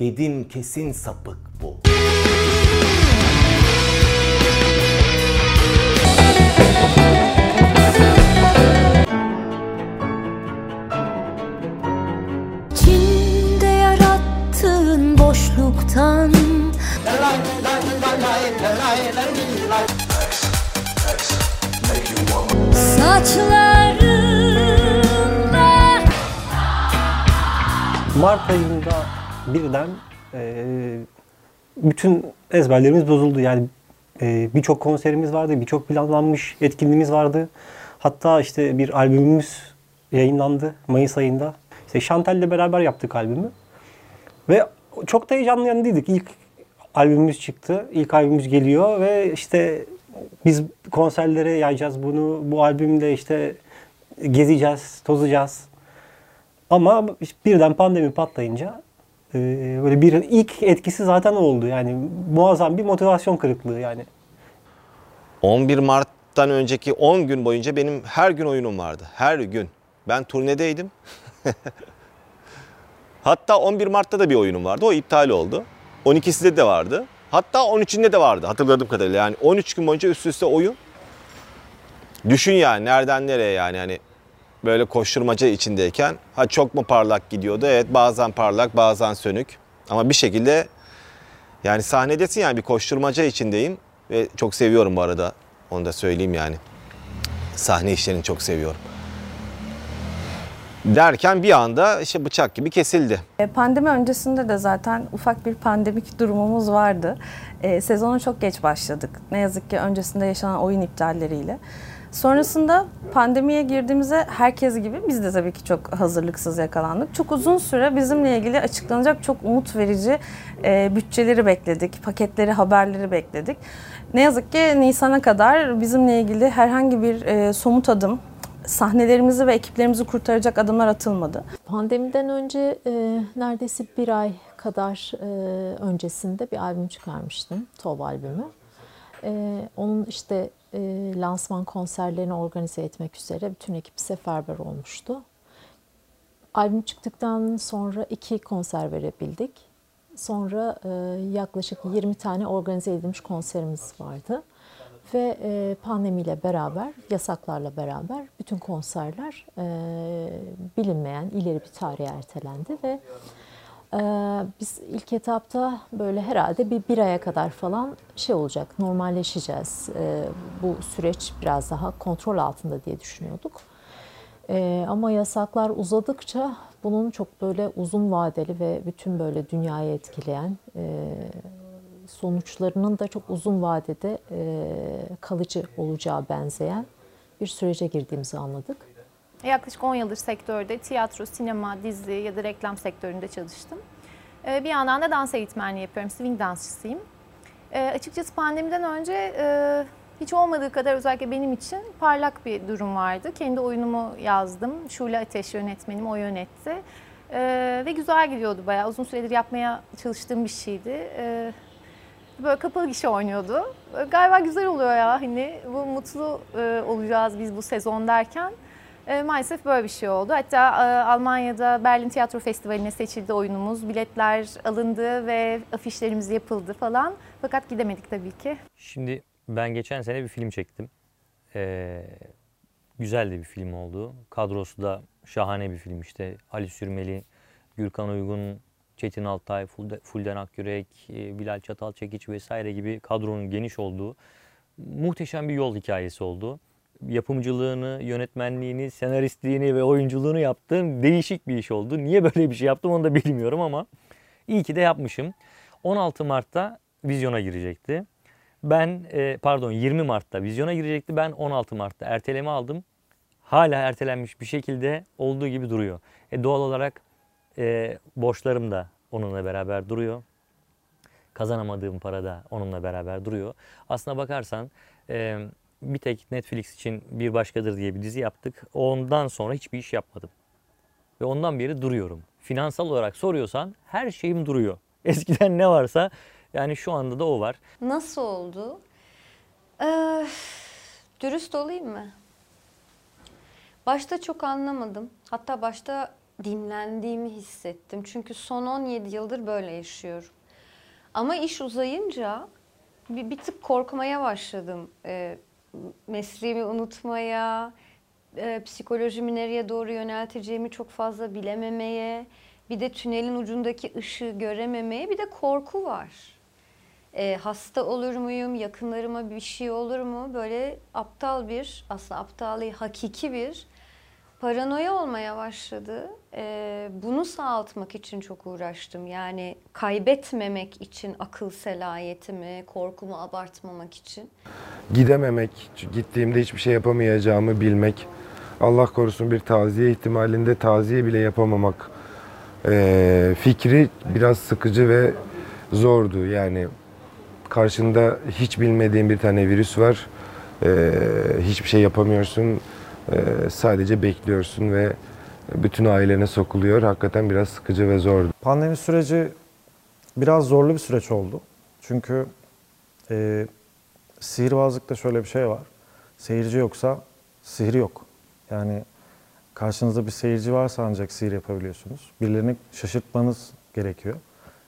Dedim kesin sapık bu. İçinde yarattığın boşluktan Saçlarınla Mart ayında birden e, bütün ezberlerimiz bozuldu. Yani e, birçok konserimiz vardı, birçok planlanmış etkinliğimiz vardı. Hatta işte bir albümümüz yayınlandı Mayıs ayında. İşte Chantel'le beraber yaptık albümü. Ve çok da heyecanlıydık. İlk albümümüz çıktı. İlk albümümüz geliyor ve işte biz konserlere yayacağız bunu. Bu albümde işte gezeceğiz, tozacağız. Ama birden pandemi patlayınca böyle bir ilk etkisi zaten oldu. Yani muazzam bir motivasyon kırıklığı yani. 11 Mart'tan önceki 10 gün boyunca benim her gün oyunum vardı. Her gün. Ben turnedeydim. Hatta 11 Mart'ta da bir oyunum vardı. O iptal oldu. 12'sinde de vardı. Hatta 13'ünde de vardı hatırladığım kadarıyla. Yani 13 gün boyunca üst üste oyun. Düşün yani nereden nereye yani hani böyle koşturmaca içindeyken ha çok mu parlak gidiyordu? Evet bazen parlak bazen sönük. Ama bir şekilde yani sahnedesin yani bir koşturmaca içindeyim ve çok seviyorum bu arada. Onu da söyleyeyim yani. Sahne işlerini çok seviyorum. Derken bir anda işte bıçak gibi kesildi. E, Pandemi öncesinde de zaten ufak bir pandemik durumumuz vardı. E, sezona çok geç başladık. Ne yazık ki öncesinde yaşanan oyun iptalleriyle. Sonrasında pandemiye girdiğimizde herkes gibi biz de tabii ki çok hazırlıksız yakalandık. Çok uzun süre bizimle ilgili açıklanacak çok umut verici e, bütçeleri bekledik, paketleri, haberleri bekledik. Ne yazık ki Nisan'a kadar bizimle ilgili herhangi bir e, somut adım, sahnelerimizi ve ekiplerimizi kurtaracak adımlar atılmadı. Pandemiden önce e, neredeyse bir ay kadar e, öncesinde bir albüm çıkarmıştım. Tov albümü. E, onun işte e, lansman konserlerini organize etmek üzere bütün ekip seferber olmuştu. Albüm çıktıktan sonra iki konser verebildik. Sonra e, yaklaşık 20 tane organize edilmiş konserimiz vardı. Ve e, pandemiyle beraber, yasaklarla beraber bütün konserler e, bilinmeyen ileri bir tarihe ertelendi ve biz ilk etapta böyle herhalde bir bir aya kadar falan şey olacak, normalleşeceğiz. E, bu süreç biraz daha kontrol altında diye düşünüyorduk. E, ama yasaklar uzadıkça bunun çok böyle uzun vadeli ve bütün böyle dünyayı etkileyen e, sonuçlarının da çok uzun vadede e, kalıcı olacağı benzeyen bir sürece girdiğimizi anladık. Yaklaşık 10 yıldır sektörde tiyatro, sinema, dizi ya da reklam sektöründe çalıştım. Ee, Bir yandan da dans eğitmenliği yapıyorum, swing dansçısıyım. Ee, Açıkçası pandemiden önce e, hiç olmadığı kadar özellikle benim için parlak bir durum vardı. Kendi oyunumu yazdım, Şule Ateş yönetmenim o yönetti. Ee, Ve güzel gidiyordu bayağı, uzun süredir yapmaya çalıştığım bir şeydi. Böyle kapalı gişe oynuyordu. Galiba güzel oluyor ya hani bu mutlu e, olacağız biz bu sezon derken. E, maalesef böyle bir şey oldu. Hatta e, Almanya'da Berlin Tiyatro Festivali'ne seçildi oyunumuz. Biletler alındı ve afişlerimiz yapıldı falan. Fakat gidemedik tabii ki. Şimdi ben geçen sene bir film çektim. Ee, güzel de bir film oldu. Kadrosu da şahane bir film işte. Ali Sürmeli, Gürkan Uygun, Çetin Altay, Fulde- Fulden Akyürek, e, Bilal Çatalçekiç vesaire gibi kadronun geniş olduğu muhteşem bir yol hikayesi oldu. Yapımcılığını, yönetmenliğini, senaristliğini ve oyunculuğunu yaptığım değişik bir iş oldu. Niye böyle bir şey yaptım onu da bilmiyorum ama iyi ki de yapmışım. 16 Mart'ta vizyona girecekti. Ben e, pardon 20 Mart'ta vizyona girecekti. Ben 16 Mart'ta erteleme aldım. Hala ertelenmiş bir şekilde olduğu gibi duruyor. E, doğal olarak e, borçlarım da onunla beraber duruyor. Kazanamadığım para da onunla beraber duruyor. Aslına bakarsan e, bir tek Netflix için Bir Başkadır diye bir dizi yaptık. Ondan sonra hiçbir iş yapmadım. Ve ondan beri duruyorum. Finansal olarak soruyorsan her şeyim duruyor. Eskiden ne varsa yani şu anda da o var. Nasıl oldu? Ee, dürüst olayım mı? Başta çok anlamadım. Hatta başta dinlendiğimi hissettim. Çünkü son 17 yıldır böyle yaşıyorum. Ama iş uzayınca bir, bir tık korkmaya başladım. E, mesleğimi unutmaya, e, psikolojimi nereye doğru yönelteceğimi çok fazla bilememeye, bir de tünelin ucundaki ışığı görememeye, bir de korku var. E, hasta olur muyum, yakınlarıma bir şey olur mu? Böyle aptal bir, aslında aptal hakiki bir paranoya olmaya başladı. E, bunu sağaltmak için çok uğraştım. Yani kaybetmemek için akıl selayetimi, korkumu abartmamak için. gidememek, gittiğimde hiçbir şey yapamayacağımı bilmek, Allah korusun bir taziye ihtimalinde taziye bile yapamamak eee, fikri biraz sıkıcı ve zordu. Yani karşında hiç bilmediğin bir tane virüs var, Eee, hiçbir şey yapamıyorsun, Eee, sadece bekliyorsun ve bütün ailene sokuluyor. Hakikaten biraz sıkıcı ve zordu. Pandemi süreci biraz zorlu bir süreç oldu. Çünkü e, sihirbazlıkta şöyle bir şey var. Seyirci yoksa sihir yok. Yani karşınızda bir seyirci varsa ancak sihir yapabiliyorsunuz. Birilerini şaşırtmanız gerekiyor.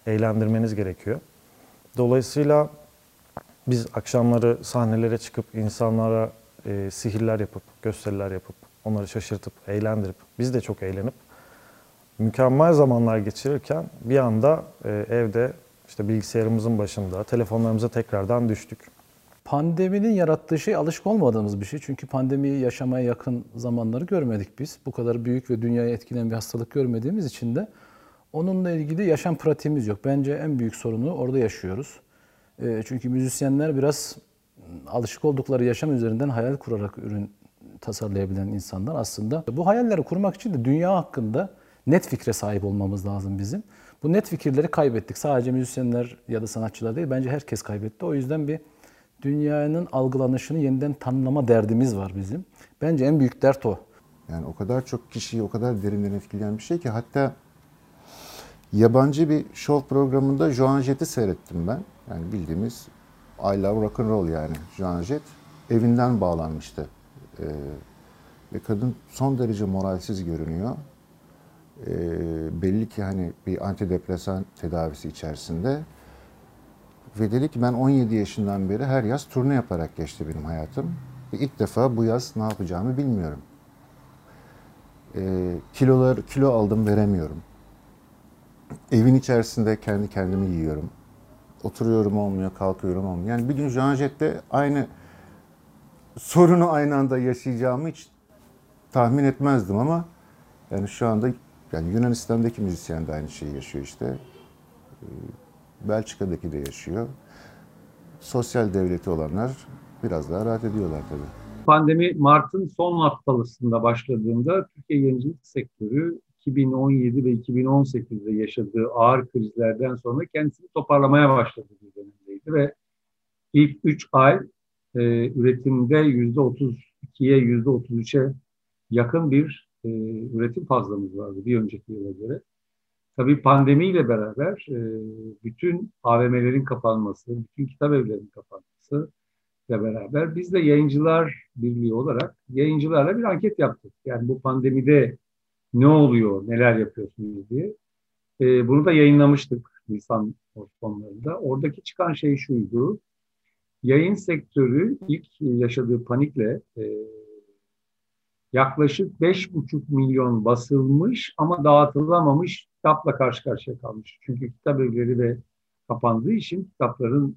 Eğlendirmeniz gerekiyor. Dolayısıyla biz akşamları sahnelere çıkıp insanlara e, sihirler yapıp, gösteriler yapıp, onları şaşırtıp, eğlendirip, biz de çok eğlenip mükemmel zamanlar geçirirken bir anda e, evde işte bilgisayarımızın başında telefonlarımıza tekrardan düştük. Pandeminin yarattığı şey alışık olmadığımız bir şey. Çünkü pandemiyi yaşamaya yakın zamanları görmedik biz. Bu kadar büyük ve dünyayı etkileyen bir hastalık görmediğimiz için de onunla ilgili yaşam pratiğimiz yok. Bence en büyük sorunu orada yaşıyoruz. E, Çünkü müzisyenler biraz alışık oldukları yaşam üzerinden hayal kurarak ürün tasarlayabilen insanlar aslında. Bu hayalleri kurmak için de dünya hakkında net fikre sahip olmamız lazım bizim. Bu net fikirleri kaybettik. Sadece müzisyenler ya da sanatçılar değil, bence herkes kaybetti. O yüzden bir dünyanın algılanışını yeniden tanımlama derdimiz var bizim. Bence en büyük dert o. Yani o kadar çok kişiyi o kadar derinden etkileyen bir şey ki hatta yabancı bir show programında Joan Jett'i seyrettim ben. Yani bildiğimiz I Love Rock and Roll yani Joan Jett evinden bağlanmıştı. Ee, ve kadın son derece moralsiz görünüyor. Ee, belli ki hani bir antidepresan tedavisi içerisinde. Ve dedi ki ben 17 yaşından beri her yaz turne yaparak geçti benim hayatım. Ve ilk defa bu yaz ne yapacağımı bilmiyorum. Ee, kilolar kilo aldım veremiyorum. Evin içerisinde kendi kendimi yiyorum. Oturuyorum olmuyor, kalkıyorum olmuyor. Yani bir gün Jean Jett'te aynı sorunu aynı anda yaşayacağımı hiç tahmin etmezdim ama yani şu anda yani Yunanistan'daki müzisyen de aynı şeyi yaşıyor işte. Ee, Belçika'daki de yaşıyor. Sosyal devleti olanlar biraz daha rahat ediyorlar tabii. Pandemi Mart'ın son haftasında başladığında Türkiye yayıncılık sektörü 2017 ve 2018'de yaşadığı ağır krizlerden sonra kendisini toparlamaya başladığı bir dönemdeydi ve ilk 3 ay e, üretimde %32'ye %33'e yakın bir e, üretim fazlamız vardı bir önceki yıla göre. Tabii pandemiyle beraber e, bütün AVM'lerin kapanması, bütün kitap evlerinin kapanması ile beraber biz de yayıncılar birliği olarak yayıncılarla bir anket yaptık. Yani bu pandemide ne oluyor, neler yapıyorsunuz diye. E, bunu da yayınlamıştık Nisan sonlarında. Oradaki çıkan şey şuydu. Yayın sektörü ilk yaşadığı panikle e, yaklaşık 5,5 milyon basılmış ama dağıtılamamış kitapla karşı karşıya kalmış. Çünkü kitap evleri de kapandığı için kitapların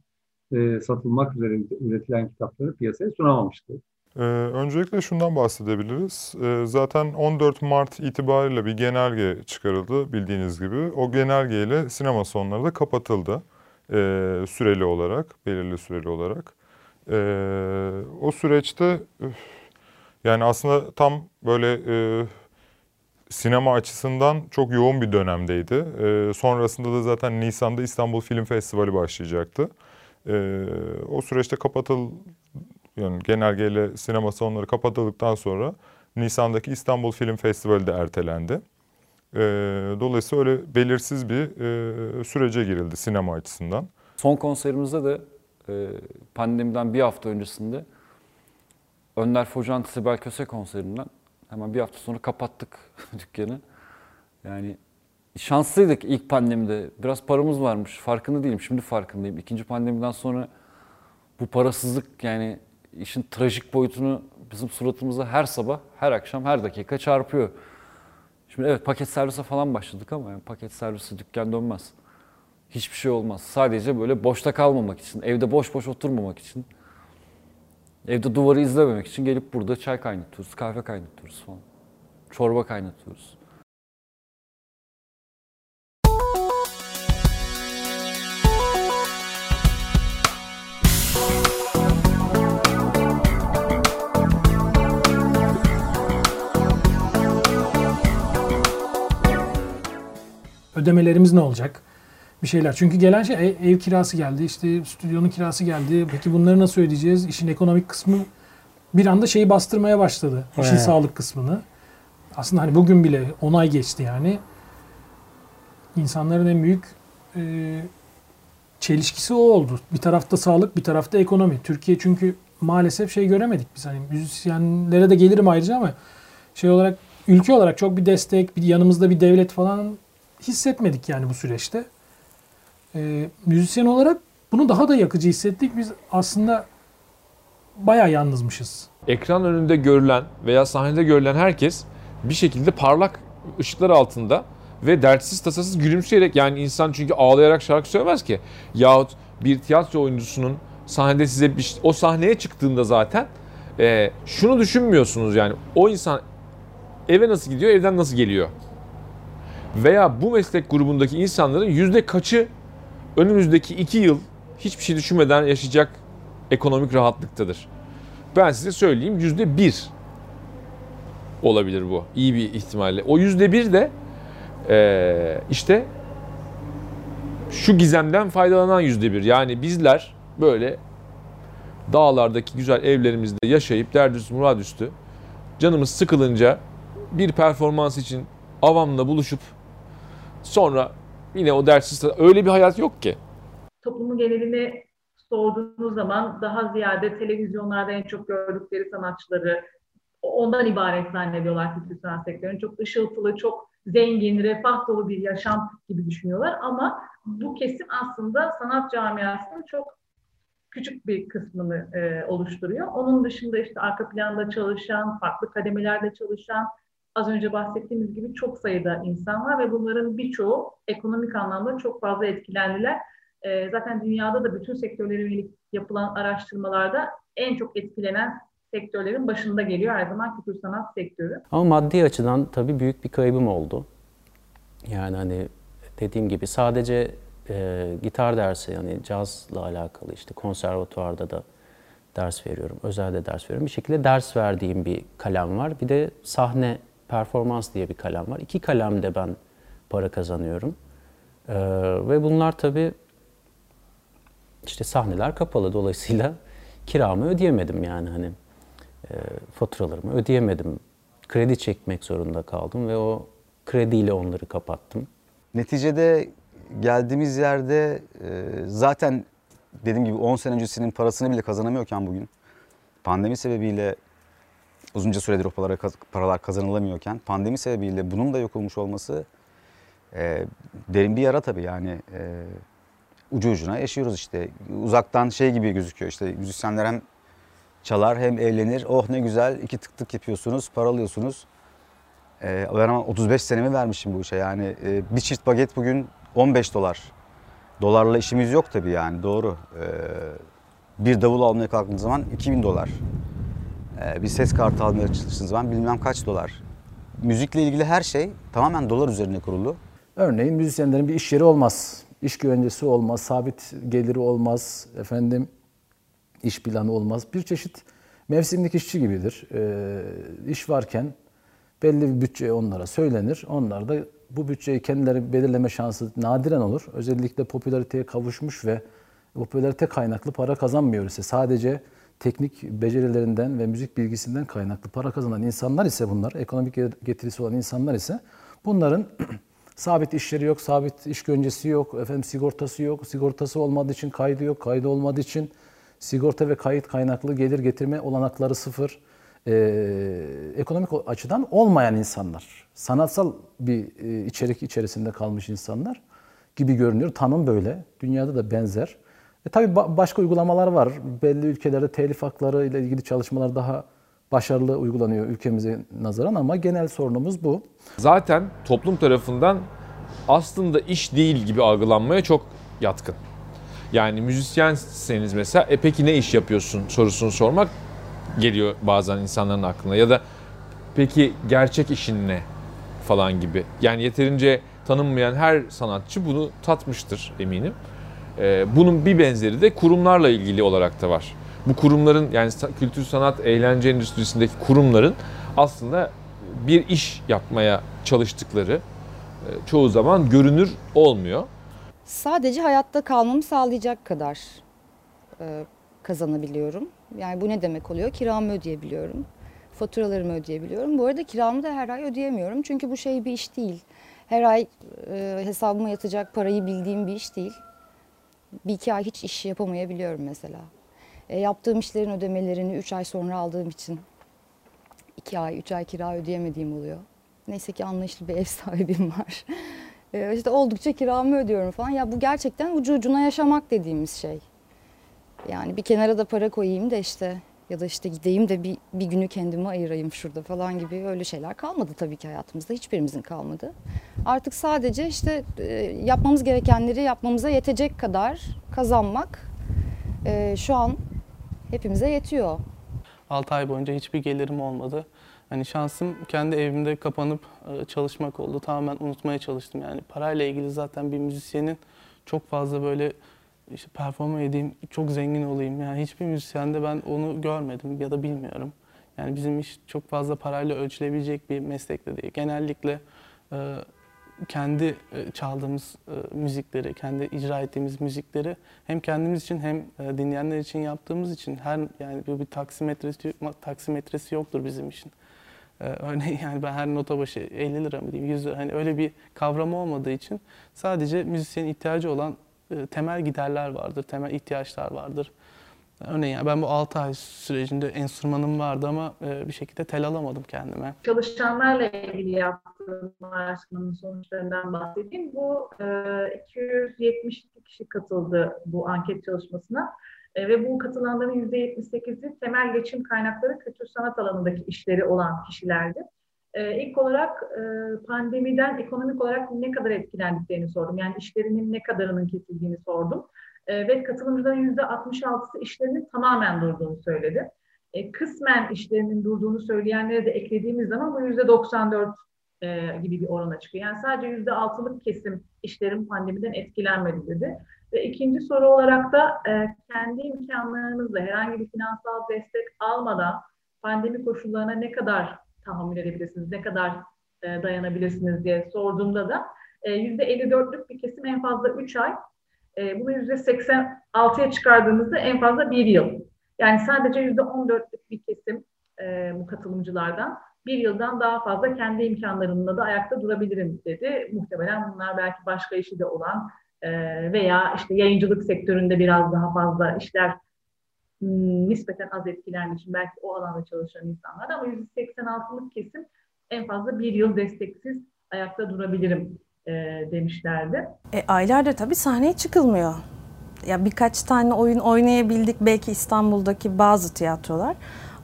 e, satılmak üzere üretilen kitapları piyasaya sunamamıştı. Ee, öncelikle şundan bahsedebiliriz. Ee, zaten 14 Mart itibariyle bir genelge çıkarıldı bildiğiniz gibi. O genelgeyle sinema salonları da kapatıldı ee, süreli olarak, belirli süreli olarak. Ee, o süreçte üf, yani aslında tam böyle e, sinema açısından çok yoğun bir dönemdeydi. Ee, sonrasında da zaten Nisan'da İstanbul Film Festivali başlayacaktı. Ee, o süreçte kapatıl yani genelgeyle sinema salonları kapatıldıktan sonra Nisan'daki İstanbul Film Festivali de ertelendi. Ee, dolayısıyla öyle belirsiz bir e, sürece girildi sinema açısından. Son konserimizde de e, pandemiden bir hafta öncesinde Önder Focan Sibel Köse konserinden hemen bir hafta sonra kapattık dükkanı. Yani şanslıydık ilk pandemide. Biraz paramız varmış. Farkında değilim. Şimdi farkındayım. İkinci pandemiden sonra bu parasızlık yani işin trajik boyutunu bizim suratımıza her sabah, her akşam, her dakika çarpıyor. Şimdi evet paket servise falan başladık ama yani paket servisi dükkan dönmez. Hiçbir şey olmaz. Sadece böyle boşta kalmamak için, evde boş boş oturmamak için, evde duvarı izlememek için gelip burada çay kaynatıyoruz, kahve kaynatıyoruz falan. Çorba kaynatıyoruz. Ödemelerimiz ne olacak? Bir şeyler. Çünkü gelen şey ev, ev kirası geldi, işte stüdyonun kirası geldi. Peki bunları nasıl ödeyeceğiz? İşin ekonomik kısmı bir anda şeyi bastırmaya başladı. İşin Evet. sağlık kısmını. Aslında hani bugün bile 10 ay geçti yani. İnsanların en büyük e, çelişkisi o oldu. Bir tarafta sağlık, bir tarafta ekonomi. Türkiye çünkü maalesef şey göremedik biz. Hani müzisyenlere de gelirim ayrıca ama şey olarak ülke olarak çok bir destek, bir yanımızda bir devlet falan hissetmedik yani bu süreçte. Ee, müzisyen olarak bunu daha da yakıcı hissettik. Biz aslında bayağı yalnızmışız. ekran önünde görülen veya sahnede görülen herkes bir şekilde parlak ışıklar altında ve dertsiz tasasız gülümseyerek yani insan çünkü ağlayarak şarkı söylemez ki. Yahut bir tiyatro oyuncusunun sahnede size bir, o sahneye çıktığında zaten e, şunu düşünmüyorsunuz yani o insan eve nasıl gidiyor evden nasıl geliyor. Veya bu meslek grubundaki insanların yüzde kaçı önümüzdeki iki yıl hiçbir şey düşünmeden yaşayacak ekonomik rahatlıktadır. Ben size söyleyeyim yüzde bir olabilir bu. iyi bir ihtimalle. O yüzde bir de eee, işte şu gizemden faydalanan yüzde bir. Yani bizler böyle dağlardaki güzel evlerimizde yaşayıp derdüstü muradüstü canımız sıkılınca bir performans için avamla buluşup sonra yine o dertsiz öyle bir hayat yok ki. toplumun genelini sorduğunuz zaman daha ziyade televizyonlarda en çok gördükleri sanatçıları ondan ibaret zannediyorlar kültür sanat sektörünün. Çok ışıltılı, çok zengin, refah dolu bir yaşam gibi düşünüyorlar ama bu kesim aslında sanat camiasının çok küçük bir kısmını e, oluşturuyor. Onun dışında işte arka planda çalışan, farklı kademelerde çalışan, az önce bahsettiğimiz gibi çok sayıda insan var ve bunların birçoğu ekonomik anlamda çok fazla etkilendiler. E, zaten dünyada da bütün sektörlere yönelik yapılan araştırmalarda en çok etkilenen sektörlerin başında geliyor her zaman kültür sanat sektörü. Ama maddi açıdan tabii büyük bir kaybım oldu. Yani hani dediğim gibi sadece e, gitar dersi yani cazla alakalı işte konservatuvarda da ders veriyorum, özelde ders veriyorum. Bir şekilde ders verdiğim bir kalem var. Bir de sahne performans diye bir kalem var. İki kalemde ben para kazanıyorum. E, ve bunlar tabii işte sahneler kapalı dolayısıyla kiramı ödeyemedim yani hani e, faturalarımı ödeyemedim. Kredi çekmek zorunda kaldım ve o krediyle onları kapattım. Neticede geldiğimiz yerde e, zaten dediğim gibi 10 sene öncesinin parasını bile kazanamıyorken bugün pandemi sebebiyle uzunca süredir o paralar, kazanılamıyorken pandemi sebebiyle bunun da yok olmuş olması e, derin bir yara tabii yani e, ucu ucuna yaşıyoruz işte. Uzaktan şey gibi gözüküyor işte müzisyenler hem çalar hem eğlenir. Oh ne güzel iki tık tık yapıyorsunuz, para alıyorsunuz. Ee, ben ama 35 senemi vermişim bu işe yani. Ee, bir çift baget bugün 15 dolar. Dolarla işimiz yok tabii yani doğru. Ee, bir davul almaya kalktığınız zaman 2000 dolar. Ee, bir ses kartı almaya çalıştığınız zaman bilmem kaç dolar. Müzikle ilgili her şey tamamen dolar üzerine kurulu. Örneğin müzisyenlerin bir iş yeri olmaz. İş güvencesi olmaz, sabit geliri olmaz, efendim iş planı olmaz. Bir çeşit mevsimlik işçi gibidir. Ee, iş varken belli bir bütçe onlara söylenir. Onlar da bu bütçeyi kendileri belirleme şansı nadiren olur. Özellikle popülariteye kavuşmuş ve popülarite kaynaklı para kazanmıyor ise sadece teknik becerilerinden ve müzik bilgisinden kaynaklı para kazanan insanlar ise bunlar, ekonomik getirisi olan insanlar ise bunların sabit işleri yok, sabit iş güvencesi yok, efendim sigortası yok, sigortası olmadığı için kaydı yok, kaydı olmadığı için sigorta ve kayıt kaynaklı gelir getirme olanakları sıfır. e, ekonomik açıdan olmayan insanlar. Sanatsal bir e, içerik içerisinde kalmış insanlar gibi görünüyor. Tanım böyle. Dünyada da benzer. E, tabii ba- başka uygulamalar var. Belli ülkelerde telif hakları ile ilgili çalışmalar daha başarılı uygulanıyor ülkemize nazaran ama genel sorunumuz bu. Zaten toplum tarafından aslında iş değil gibi algılanmaya çok yatkın. Yani müzisyenseniz mesela e peki ne iş yapıyorsun sorusunu sormak geliyor bazen insanların aklına ya da peki gerçek işin ne falan gibi. Yani yeterince tanınmayan her sanatçı bunu tatmıştır eminim. Ee, bunun bir benzeri de kurumlarla ilgili olarak da var. Bu kurumların yani kültür sanat eğlence endüstrisindeki kurumların aslında bir iş yapmaya çalıştıkları e, çoğu zaman görünür olmuyor. Sadece hayatta kalmamı sağlayacak kadar e, kazanabiliyorum. Yani bu ne demek oluyor? Kiramı ödeyebiliyorum. Faturalarımı ödeyebiliyorum. Bu arada kiramı da her ay ödeyemiyorum. Çünkü bu şey bir iş değil. Her ay e, hesabıma yatacak parayı bildiğim bir iş değil. Bir iki ay hiç iş yapamayabiliyorum mesela. E, yaptığım işlerin ödemelerini üç ay sonra aldığım için iki ay, üç ay kira ödeyemediğim oluyor. Neyse ki anlayışlı bir ev sahibim var. E, işte oldukça kiramı ödüyorum falan. Ya bu gerçekten ucu ucuna yaşamak dediğimiz şey. Yani bir kenara da para koyayım da işte ya da işte gideyim de bir, bir günü kendime ayırayım şurada falan gibi öyle şeyler kalmadı tabii ki hayatımızda. Hiçbirimizin kalmadı. Artık sadece işte e, yapmamız gerekenleri yapmamıza yetecek kadar kazanmak e, şu an hepimize yetiyor. 6 ay boyunca hiçbir gelirim olmadı. Hani şansım kendi evimde kapanıp e, çalışmak oldu. Tamamen unutmaya çalıştım. Yani parayla ilgili zaten bir müzisyenin çok fazla böyle işte performa edeyim, çok zengin olayım. Yani hiçbir müzisyende ben onu görmedim ya da bilmiyorum. Yani bizim iş çok fazla parayla ölçülebilecek bir meslek de değil. Genellikle e, kendi e, çaldığımız e, müzikleri, kendi icra ettiğimiz müzikleri hem kendimiz için hem e, dinleyenler için yaptığımız için her yani bu bir taksimetresi taksimetresi yoktur bizim için. E, Örneğin yani ben her nota başı 50 lira mı diyeyim 100 lira hani öyle bir kavramı olmadığı için sadece müzisyenin ihtiyacı olan e, temel giderler vardır, temel ihtiyaçlar vardır. Örneğin yani ben bu 6 ay sürecinde enstrümanım vardı ama e, bir şekilde tel alamadım kendime. çalışanlarla ilgili yaptığım araştırmanın sonuçlarından bahsedeyim. Bu e, 272 kişi katıldı bu anket çalışmasına E, ve bu katılanların %78'i temel geçim kaynakları kültür sanat alanındaki işleri olan kişilerdi. E, ilk olarak e, pandemiden ekonomik olarak ne kadar etkilendiklerini sordum. Yani işlerinin ne kadarının kesildiğini sordum. E, ve katılımcıların %66'sı işlerinin tamamen durduğunu söyledi. E, kısmen işlerinin durduğunu söyleyenlere de eklediğimiz zaman bu %94 e, gibi bir orana çıkıyor. Yani sadece %6'lık kesim işlerin pandemiden etkilenmedi dedi. Ve ikinci soru olarak da e, kendi imkanlarınızla herhangi bir finansal destek almadan pandemi koşullarına ne kadar tahammül edebilirsiniz, ne kadar e, dayanabilirsiniz diye sorduğumda da e, %54'lük bir kesim en fazla 3 ay, e, bunu %86'ya çıkardığımızda en fazla 1 yıl. Yani sadece %14'lük bir kesim e, bu katılımcılardan bir yıldan daha fazla kendi imkanlarımla da ayakta durabilirim dedi. Muhtemelen bunlar belki başka işi de olan e, veya işte yayıncılık sektöründe biraz daha fazla işler nispeten az etkilendiği için belki o alanda çalışan insanlar ama %86'lık kesim en fazla bir yıl desteksiz ayakta durabilirim e, demişlerdi. E, aylardır tabii sahneye çıkılmıyor. Ya birkaç tane oyun oynayabildik belki İstanbul'daki bazı tiyatrolar.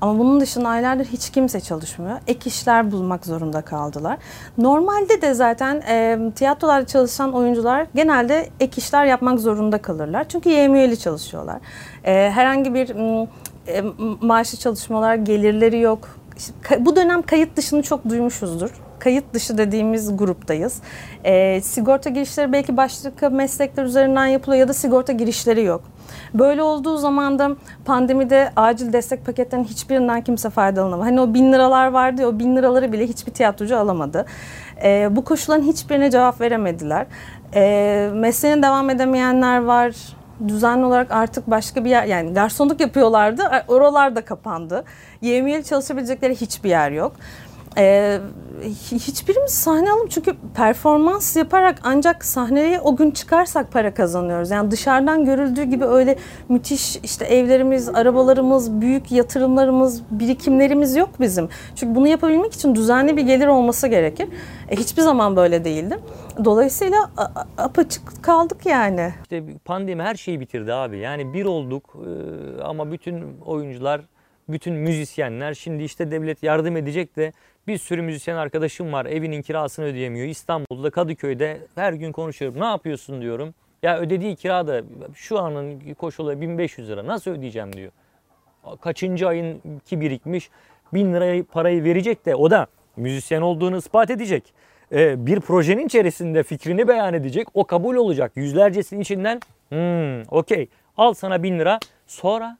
Ama bunun dışında aylardır hiç kimse çalışmıyor. Ek işler bulmak zorunda kaldılar. Normalde de zaten e, tiyatrolarda çalışan oyuncular genelde ek işler yapmak zorunda kalırlar. Çünkü YMÜ'li çalışıyorlar. E, herhangi bir e, maaşlı çalışmalar, gelirleri yok. İşte bu dönem kayıt dışını çok duymuşuzdur. Kayıt dışı dediğimiz gruptayız. E, sigorta girişleri belki başka meslekler üzerinden yapılıyor ya da sigorta girişleri yok. Böyle olduğu zaman da pandemide acil destek paketlerinin hiçbirinden kimse faydalanamadı. Hani o bin liralar vardı ya o bin liraları bile hiçbir tiyatrocu alamadı. Ee, bu koşulların hiçbirine cevap veremediler. Ee, mesleğine devam edemeyenler var. Düzenli olarak artık başka bir yer yani garsonluk yapıyorlardı. Oralar da kapandı. YML çalışabilecekleri hiçbir yer yok. Ee, hiçbirimiz sahne alalım çünkü performans yaparak ancak sahneye o gün çıkarsak para kazanıyoruz. Yani dışarıdan görüldüğü gibi öyle müthiş işte evlerimiz, arabalarımız, büyük yatırımlarımız, birikimlerimiz yok bizim. Çünkü bunu yapabilmek için düzenli bir gelir olması gerekir. E, hiçbir zaman böyle değildi. Dolayısıyla apaçık kaldık yani. İşte pandemi her şeyi bitirdi abi. Yani bir olduk ama bütün oyuncular bütün müzisyenler şimdi işte devlet yardım edecek de bir sürü müzisyen arkadaşım var evinin kirasını ödeyemiyor. İstanbul'da Kadıköy'de her gün konuşuyorum. Ne yapıyorsun diyorum. Ya ödediği kira da şu anın koşulu 1500 lira nasıl ödeyeceğim diyor. Kaçıncı ayın ki birikmiş 1000 lirayı parayı verecek de o da müzisyen olduğunu ispat edecek. Ee, bir projenin içerisinde fikrini beyan edecek. O kabul olacak. Yüzlercesinin içinden hmm, okey al sana 1000 lira sonra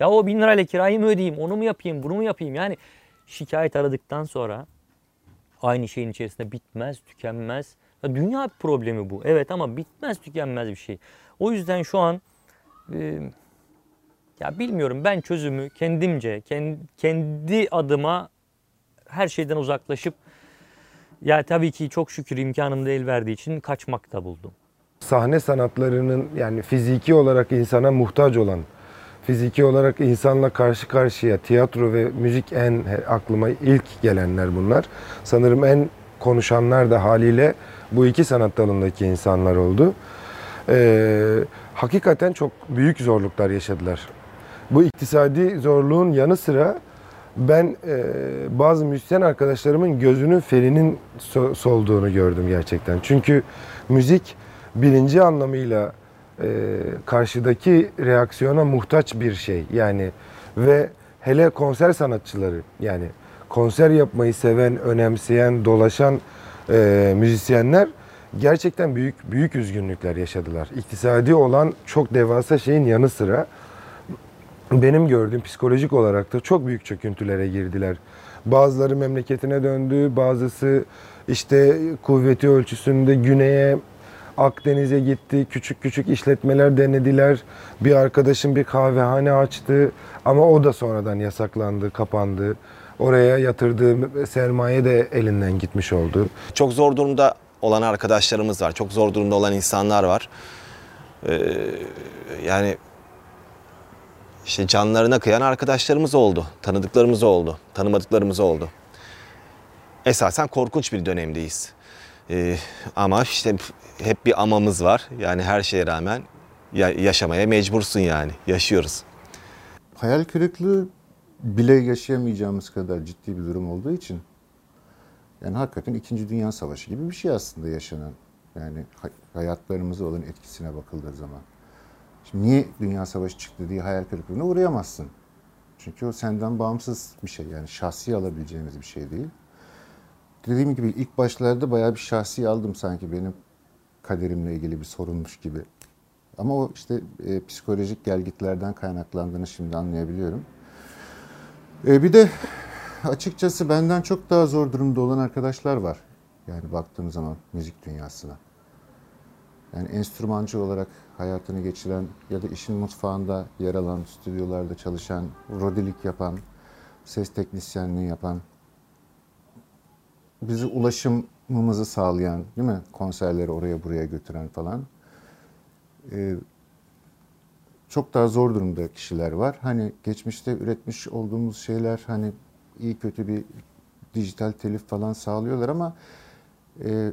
ya o 1000 lirayla kirayı mı ödeyeyim onu mu yapayım bunu mu yapayım yani şikayet aradıktan sonra aynı şeyin içerisinde bitmez, tükenmez. Ya dünya problemi bu. Evet ama bitmez, tükenmez bir şey. O yüzden şu an e, ya bilmiyorum ben çözümü kendimce, kendi, kendi adıma her şeyden uzaklaşıp ya tabii ki çok şükür imkanım da el verdiği için kaçmakta buldum. Sahne sanatlarının yani fiziki olarak insana muhtaç olan fiziki olarak insanla karşı karşıya tiyatro ve müzik en aklıma ilk gelenler bunlar. Sanırım en konuşanlar da haliyle bu iki sanat dalındaki insanlar oldu. Ee, hakikaten çok büyük zorluklar yaşadılar. Bu iktisadi zorluğun yanı sıra ben e, bazı müzisyen arkadaşlarımın gözünün ferinin so- solduğunu gördüm gerçekten. Çünkü müzik birinci anlamıyla e, karşıdaki reaksiyona muhtaç bir şey. Yani ve hele konser sanatçıları yani konser yapmayı seven, önemseyen, dolaşan e, müzisyenler gerçekten büyük büyük üzgünlükler yaşadılar. İktisadi olan çok devasa şeyin yanı sıra benim gördüğüm psikolojik olarak da çok büyük çöküntülere girdiler. Bazıları memleketine döndü, bazısı işte kuvveti ölçüsünde güneye Akdeniz'e gitti, küçük küçük işletmeler denediler. Bir arkadaşım bir kahvehane açtı ama o da sonradan yasaklandı, kapandı. Oraya yatırdığı sermaye de elinden gitmiş oldu. Çok zor durumda olan arkadaşlarımız var, çok zor durumda olan insanlar var. Ee, yani işte canlarına kıyan arkadaşlarımız oldu, tanıdıklarımız oldu, tanımadıklarımız oldu. Esasen korkunç bir dönemdeyiz. Ee, ama işte hep bir amamız var. Yani her şeye rağmen yaşamaya mecbursun yani. Yaşıyoruz. Hayal kırıklığı bile yaşayamayacağımız kadar ciddi bir durum olduğu için yani hakikaten 2. Dünya Savaşı gibi bir şey aslında yaşanan. Yani hayatlarımıza olan etkisine bakıldığı zaman. Şimdi niye Dünya Savaşı çıktı diye hayal kırıklığına uğrayamazsın. Çünkü o senden bağımsız bir şey yani şahsi alabileceğimiz bir şey değil. Dediğim gibi ilk başlarda bayağı bir şahsi aldım sanki benim kaderimle ilgili bir sorunmuş gibi. Ama o işte e, psikolojik gelgitlerden kaynaklandığını şimdi anlayabiliyorum. E, bir de açıkçası benden çok daha zor durumda olan arkadaşlar var. Yani baktığım zaman müzik dünyasına. Yani enstrümancı olarak hayatını geçiren ya da işin mutfağında yer alan, stüdyolarda çalışan, rodilik yapan, ses teknisyenliği yapan, bizi ulaşımımızı sağlayan, değil mi? Konserleri oraya buraya götüren falan. Ee, çok daha zor durumda kişiler var. Hani geçmişte üretmiş olduğumuz şeyler hani iyi kötü bir dijital telif falan sağlıyorlar ama e,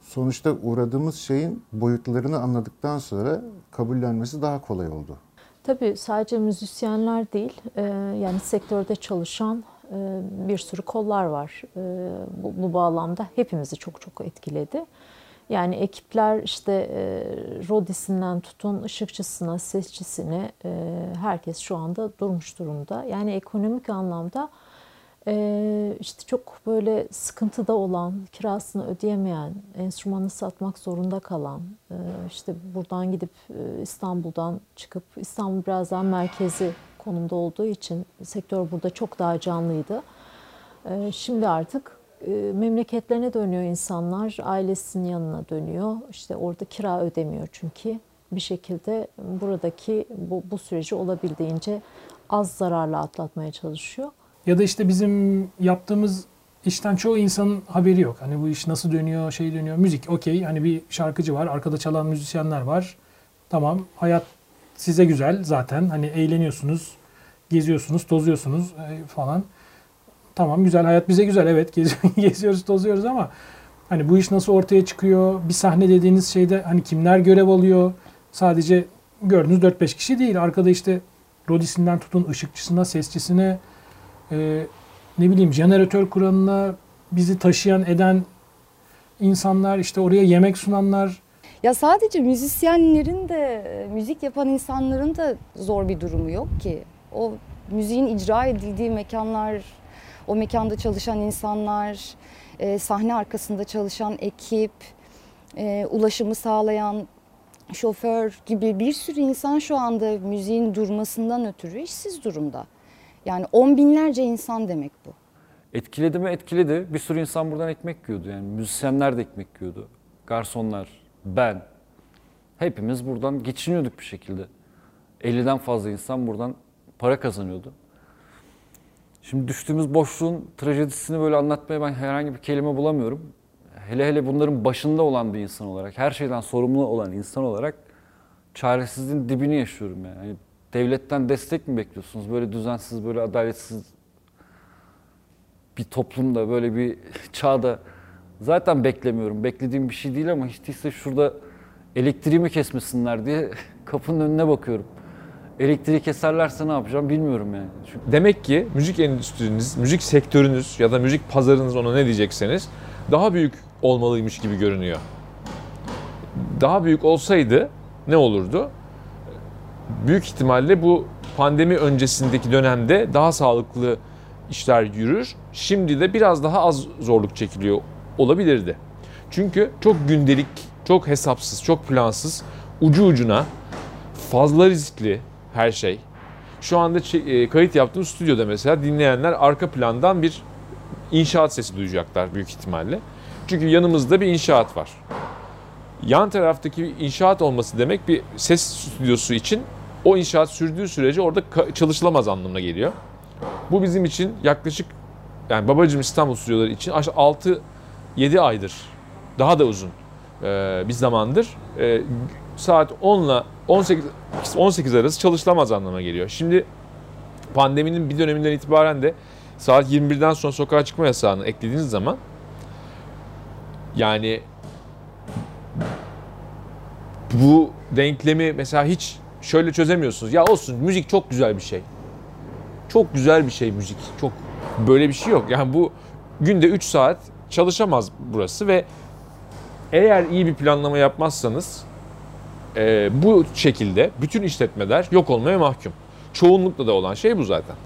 sonuçta uğradığımız şeyin boyutlarını anladıktan sonra kabullenmesi daha kolay oldu. Tabii sadece müzisyenler değil, e, yani sektörde çalışan bir sürü kollar var. E, bu, bu bağlamda hepimizi çok çok etkiledi. Yani ekipler işte e, rodisinden tutun ışıkçısına, sesçisine herkes şu anda durmuş durumda. Yani ekonomik anlamda işte çok böyle sıkıntıda olan, kirasını ödeyemeyen, enstrümanı satmak zorunda kalan, işte buradan gidip İstanbul'dan çıkıp İstanbul biraz daha merkezi konumda olduğu için sektör burada çok daha canlıydı. Ee, şimdi artık e, memleketlerine dönüyor insanlar, ailesinin yanına dönüyor. İşte orada kira ödemiyor çünkü bir şekilde buradaki bu, bu süreci olabildiğince az zararla atlatmaya çalışıyor. Ya da işte bizim yaptığımız işten çoğu insanın haberi yok. Hani bu iş nasıl dönüyor, şey dönüyor. Müzik okey. Hani bir şarkıcı var, arkada çalan müzisyenler var. Tamam. Hayat size güzel zaten. Hani eğleniyorsunuz, geziyorsunuz, tozuyorsunuz e, falan. Tamam güzel hayat bize güzel evet geziyoruz tozuyoruz ama hani bu iş nasıl ortaya çıkıyor? Bir sahne dediğiniz şeyde hani kimler görev alıyor? Sadece gördüğünüz 4-5 kişi değil. Arkada işte rodisinden tutun ışıkçısına, sesçisine, e, ne bileyim jeneratör kuranına, bizi taşıyan eden insanlar, işte oraya yemek sunanlar. Ya sadece müzisyenlerin de, müzik yapan insanların da zor bir durumu yok ki. O müziğin icra edildiği mekanlar, o mekanda çalışan insanlar, e, sahne arkasında çalışan ekip, e, ulaşımı sağlayan şoför gibi bir sürü insan şu anda müziğin durmasından ötürü işsiz durumda. Yani on binlerce insan demek bu. Etkiledi mi? Etkiledi. Bir sürü insan buradan ekmek yiyordu. Yani müzisyenler de ekmek yiyordu. Garsonlar, ben. Hepimiz buradan geçiniyorduk bir şekilde. 50'den fazla insan buradan para kazanıyordu. Şimdi düştüğümüz boşluğun trajedisini böyle anlatmaya ben herhangi bir kelime bulamıyorum. Hele hele bunların başında olan bir insan olarak, her şeyden sorumlu olan insan olarak çaresizliğin dibini yaşıyorum yani. yani devletten destek mi bekliyorsunuz? Böyle düzensiz, böyle adaletsiz bir toplumda, böyle bir çağda zaten beklemiyorum. Beklediğim bir şey değil ama hiç değilse şurada elektriğimi kesmesinler diye kapının önüne bakıyorum. Elektriği keserlerse ne yapacağım bilmiyorum yani. Çünkü Demek ki müzik endüstriniz, müzik sektörünüz ya da müzik pazarınız ona ne diyecekseniz daha büyük olmalıymış gibi görünüyor. Daha büyük olsaydı ne olurdu? Büyük ihtimalle bu pandemi öncesindeki dönemde daha sağlıklı işler yürür. Şimdi de biraz daha az zorluk çekiliyor olabilirdi. Çünkü çok gündelik, çok hesapsız, çok plansız, ucu ucuna fazla riskli her şey. Şu anda e, kayıt yaptığım stüdyoda mesela dinleyenler arka plandan bir inşaat sesi duyacaklar büyük ihtimalle. Çünkü yanımızda bir inşaat var. Yan taraftaki inşaat olması demek bir ses stüdyosu için o inşaat sürdüğü sürece orada çalışılamaz anlamına geliyor. Bu bizim için yaklaşık yani babacım İstanbul stüdyoları için 6-7 aydır daha da uzun bir zamandır saat 10 ile 18 18 arası çalışılamaz anlamına geliyor. Şimdi pandeminin bir döneminden itibaren de saat 21'den sonra sokağa çıkma yasağını eklediğiniz zaman yani bu denklemi mesela hiç şöyle çözemiyorsunuz. Ya olsun müzik çok güzel bir şey. Çok güzel bir şey müzik. Çok böyle bir şey yok. Yani bu günde 3 saat çalışamaz burası ve eğer iyi bir planlama yapmazsanız e, bu şekilde bütün işletmeler yok olmaya mahkum. Çoğunlukla da olan şey bu zaten.